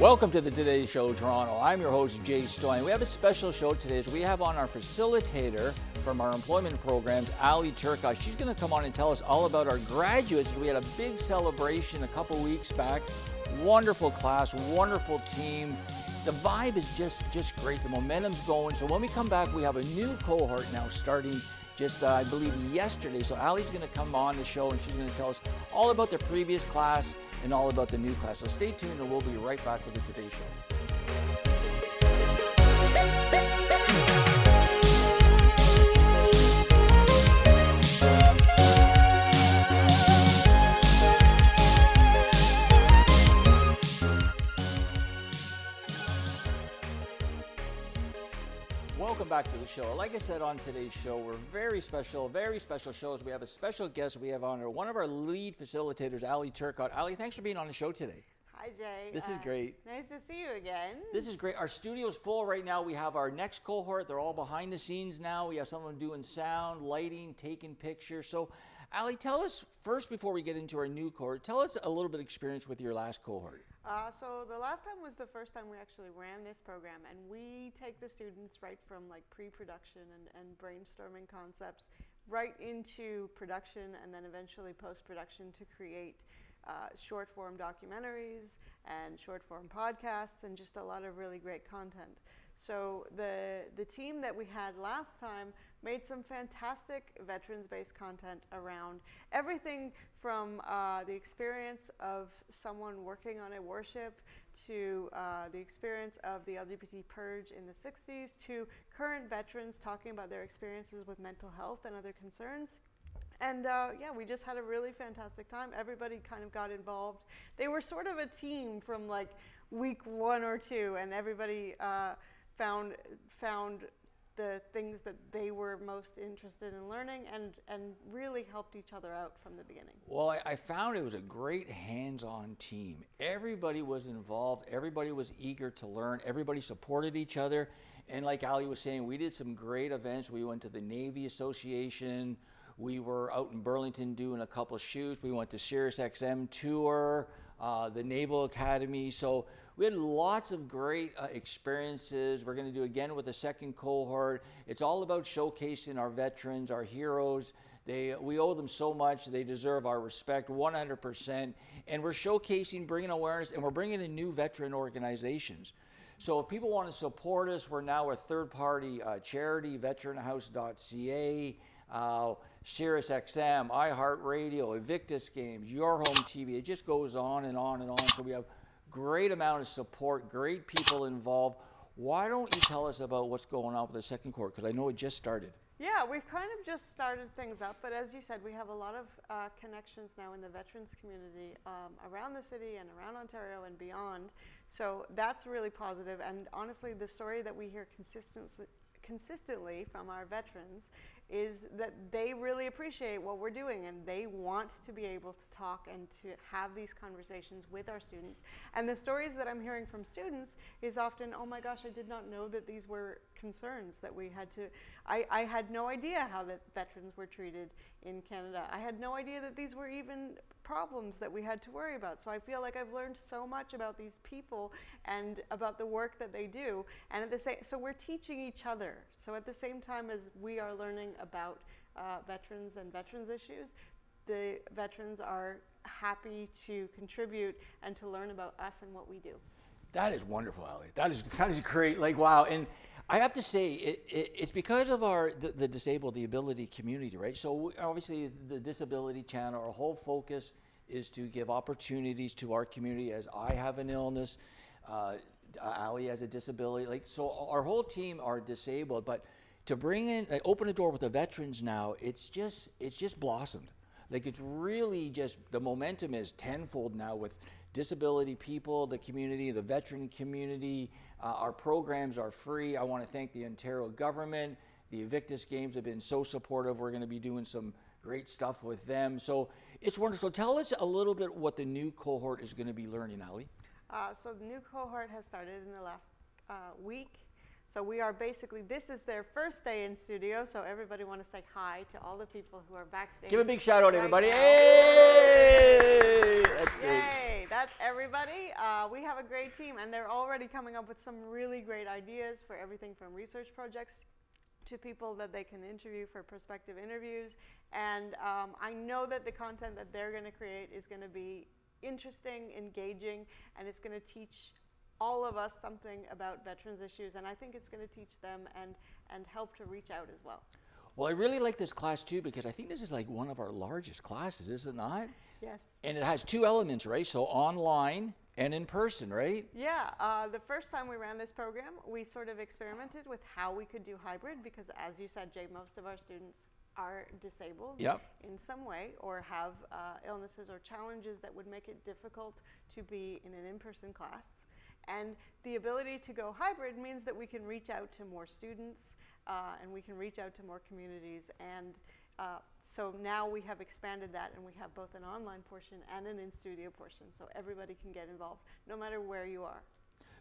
Welcome to the Today Show Toronto. I'm your host, Jay Stoyan. We have a special show today. We have on our facilitator from our employment programs, Ally Turcotte. She's going to come on and tell us all about our graduates. We had a big celebration a couple weeks back. Wonderful class, wonderful team. The vibe is just just great. The momentum's going. So when we come back, we have a new cohort now starting just, uh, I believe, yesterday. So Ally's going to come on the show and she's going to tell us all about the previous class and all about the new class. So stay tuned and we'll be right back with the Today Show. Back to the show. Like I said on today's show, we're very special, very special shows. We have a special guest. We have on our one of our lead facilitators, Ally Turcotte. Ally, thanks for being on the show today. Hi, Jay. This uh, is great. Nice to see you again. This is great. Our studio's full right now. We have our next cohort. They're all behind the scenes now. We have someone doing sound, lighting, taking pictures. So, Ally, tell us first before we get into our new cohort, tell us a little bit of experience with your last cohort. Uh, so the last time was the first time we actually ran this program, and we take the students right from like pre-production and, and brainstorming concepts right into production, and then eventually post-production to create uh, short-form documentaries and short-form podcasts, and just a lot of really great content. So the the team that we had last time made some fantastic veterans-based content around everything from uh, the experience of someone working on a warship to uh, the experience of the LGBT purge in the 60s to current veterans talking about their experiences with mental health and other concerns. And uh, yeah, we just had a really fantastic time. Everybody kind of got involved. They were sort of a team from like week one or two, and everybody uh, found found the things that they were most interested in learning and, and really helped each other out from the beginning. Well, I, I found it was a great hands on team. Everybody was involved, everybody was eager to learn, everybody supported each other. And like Ally was saying, we did some great events. We went to the Navy Association. We were out in Burlington doing a couple of shoots. We went to Sirius XM tour, uh, the Naval Academy. So we had lots of great uh, experiences. We're going to do again with the second cohort. It's all about showcasing our veterans, our heroes. They, we owe them so much. They deserve our respect 100%. And we're showcasing, bringing awareness, and we're bringing in new veteran organizations. So if people want to support us, we're now a third-party uh, charity, veteranhouse.ca, uh, SiriusXM, iHeartRadio, Invictus Games, Your Home TV. It just goes on and on and on. So we have great amount of support, great people involved. Why don't you tell us about what's going on with the second court? Because I know it just started. Yeah, we've kind of just started things up, but as you said, we have a lot of uh, connections now in the veterans community um, around the city and around Ontario and beyond. So that's really positive. And honestly, the story that we hear consistently, consistently from our veterans is that they really appreciate what we're doing and they want to be able to talk and to have these conversations with our students. And the stories that I'm hearing from students is often, oh my gosh, I did not know that these were concerns that we had to. I, I had no idea how that veterans were treated in Canada. I had no idea that these were even problems that we had to worry about. So I feel like I've learned so much about these people and about the work that they do. And at the same, so we're teaching each other. So at the same time as we are learning about uh, veterans and veterans issues, the veterans are happy to contribute and to learn about us and what we do. That is wonderful, Ally. That is that is great. Like wow, and I have to say it, it, it's because of our the, the, disabled, the ability community, right? So we, obviously the disability channel, our whole focus is to give opportunities to our community. As I have an illness, uh, Ally has a disability. Like so, our whole team are disabled, but to bring in, like, open the door with the veterans now, it's just it's just blossomed. Like it's really just the momentum is tenfold now with disability people, the community, the veteran community. Uh, our programs are free. I want to thank the Ontario government. The Invictus Games have been so supportive. We're going to be doing some great stuff with them. So it's wonderful. Tell us a little bit what the new cohort is going to be learning, Ally. Uh, so the new cohort has started in the last uh, week. So we are basically, this is their first day in studio, so everybody want to say hi to all the people who are backstage. Give a big shout out, right everybody. Now. Hey! That's great. Yay! That's everybody. Uh, we have a great team, and they're already coming up with some really great ideas for everything from research projects to people that they can interview for prospective interviews. And um, I know that the content that they're going to create is going to be interesting, engaging, and it's going to teach all of us something about veterans issues. And I think it's going to teach them and, and help to reach out as well. Well, I really like this class too because I think this is like one of our largest classes, is it not? Yes. And it has two elements, right? So online and in person, right? Yeah. Uh, the first time we ran this program, we sort of experimented with how we could do hybrid because, as you said, Jay, most of our students are disabled Yep. in some way or have uh, illnesses or challenges that would make it difficult to be in an in person class. And the ability to go hybrid means that we can reach out to more students uh, and we can reach out to more communities. And uh, so now we have expanded that and we have both an online portion and an in studio portion so everybody can get involved no matter where you are.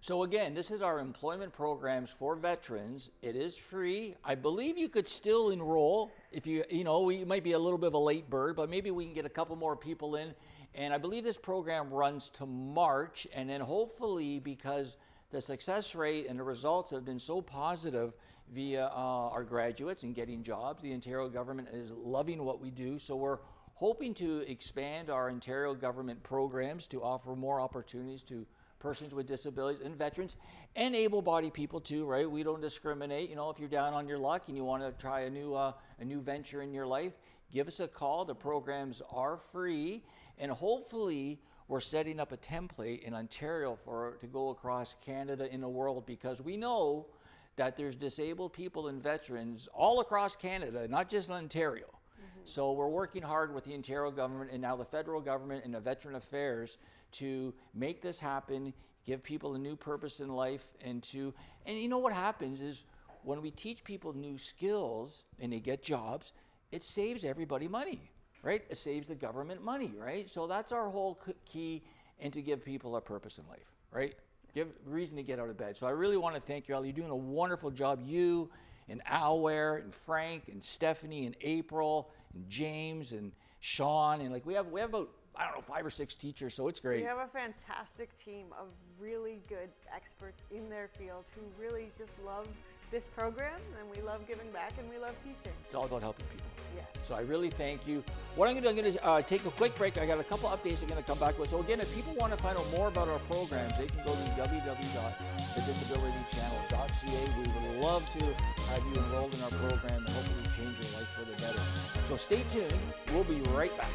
So again, this is our employment programs for veterans. It is free. I believe you could still enroll if you, you know, we might be a little bit of a late bird, but maybe we can get a couple more people in. And I believe this program runs to March, and then hopefully, because the success rate and the results have been so positive via uh, our graduates and getting jobs, the Ontario government is loving what we do. So we're hoping to expand our Ontario government programs to offer more opportunities to persons with disabilities and veterans and able-bodied people too right? We don't discriminate. You know if you're down on your luck and you want to try a new uh, a new venture in your life give us a call. The programs are free and hopefully we're setting up a template in ontario for to go across canada in the world because we know that there's disabled people and veterans all across canada not just in ontario mm-hmm. so we're working hard with the Ontario government and now the federal government and the Veteran Affairs to make this happen, give people a new purpose in life, and to and you know what happens is when we teach people new skills and they get jobs, it saves everybody money, right? It saves the government money, right? So that's our whole key, and to give people a purpose in life, right? Give reason to get out of bed. So I really want to thank you, all. You're doing a wonderful job. You and Alware and Frank and Stephanie and April and James and Sean and like we have we have about I don't know five or six teachers, so it's great. We have a fantastic team of really good experts in their field who really just love this program and we love giving back and we love teaching. It's all about helping people. So I really thank you. What I'm going to do, I'm going to uh, take a quick break. I got a couple updates I'm going to come back with. So again, if people want to find out more about our programs, they can go to www.thedisabilitychannel.ca. We would love to have you enrolled in our program and hopefully change your life for the better. So stay tuned. We'll be right back.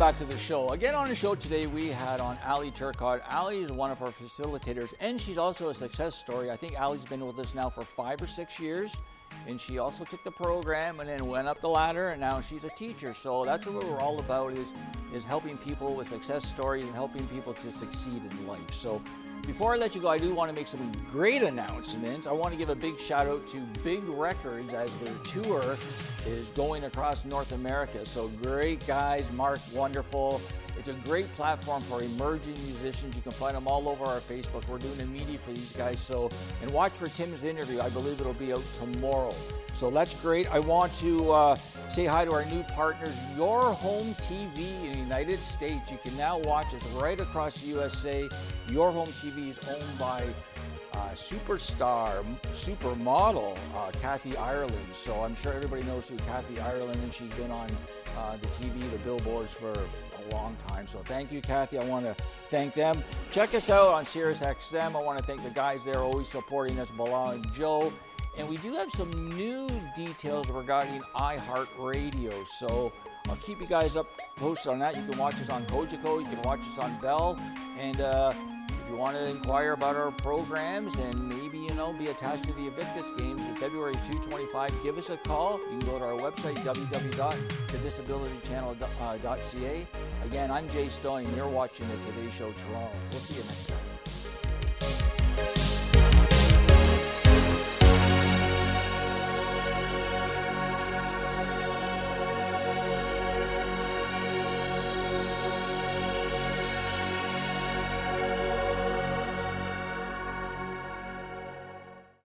Back to the show. Again, on the show today, we had on Ally Turcotte. Ally is one of our facilitators, and she's also a success story. I think Ally's been with us now for five or six years, and she also took the program and then went up the ladder, and now she's a teacher. So that's what we're all about is is helping people with success stories and helping people to succeed in life. So before I let you go, I do want to make some great announcements. I want to give a big shout out to Big Records as their tour is going across North America. So great guys, Mark, wonderful. It's a great platform for emerging musicians. You can find them all over our Facebook. We're doing a media for these guys. So, and watch for Tim's interview. I believe it'll be out tomorrow. So that's great. I want to uh, say hi to our new partners, Your Home TV in the United States. You can now watch us right across the USA. Your Home TV is owned by uh, superstar, supermodel uh, Kathy Ireland. So I'm sure everybody knows who Kathy Ireland is. She's been on uh, the TV, the billboards for a long time. So thank you, Kathy. I want to thank them. Check us out on Sirius XM. I want to thank the guys there always supporting us, Bilal and Joe. And we do have some new details regarding iHeartRadio. So I'll keep you guys up posted on that. You can watch us on Cogeco. You can watch us on Bell. And uh, if you want to inquire about our programs and maybe, you know, be attached to the Invictus Games in February 225, give us a call. You can go to our website, www.thedisabilitychannel.ca. Uh, Again, I'm Jay Stone. You're watching the Today Show Toronto. We'll see you next time.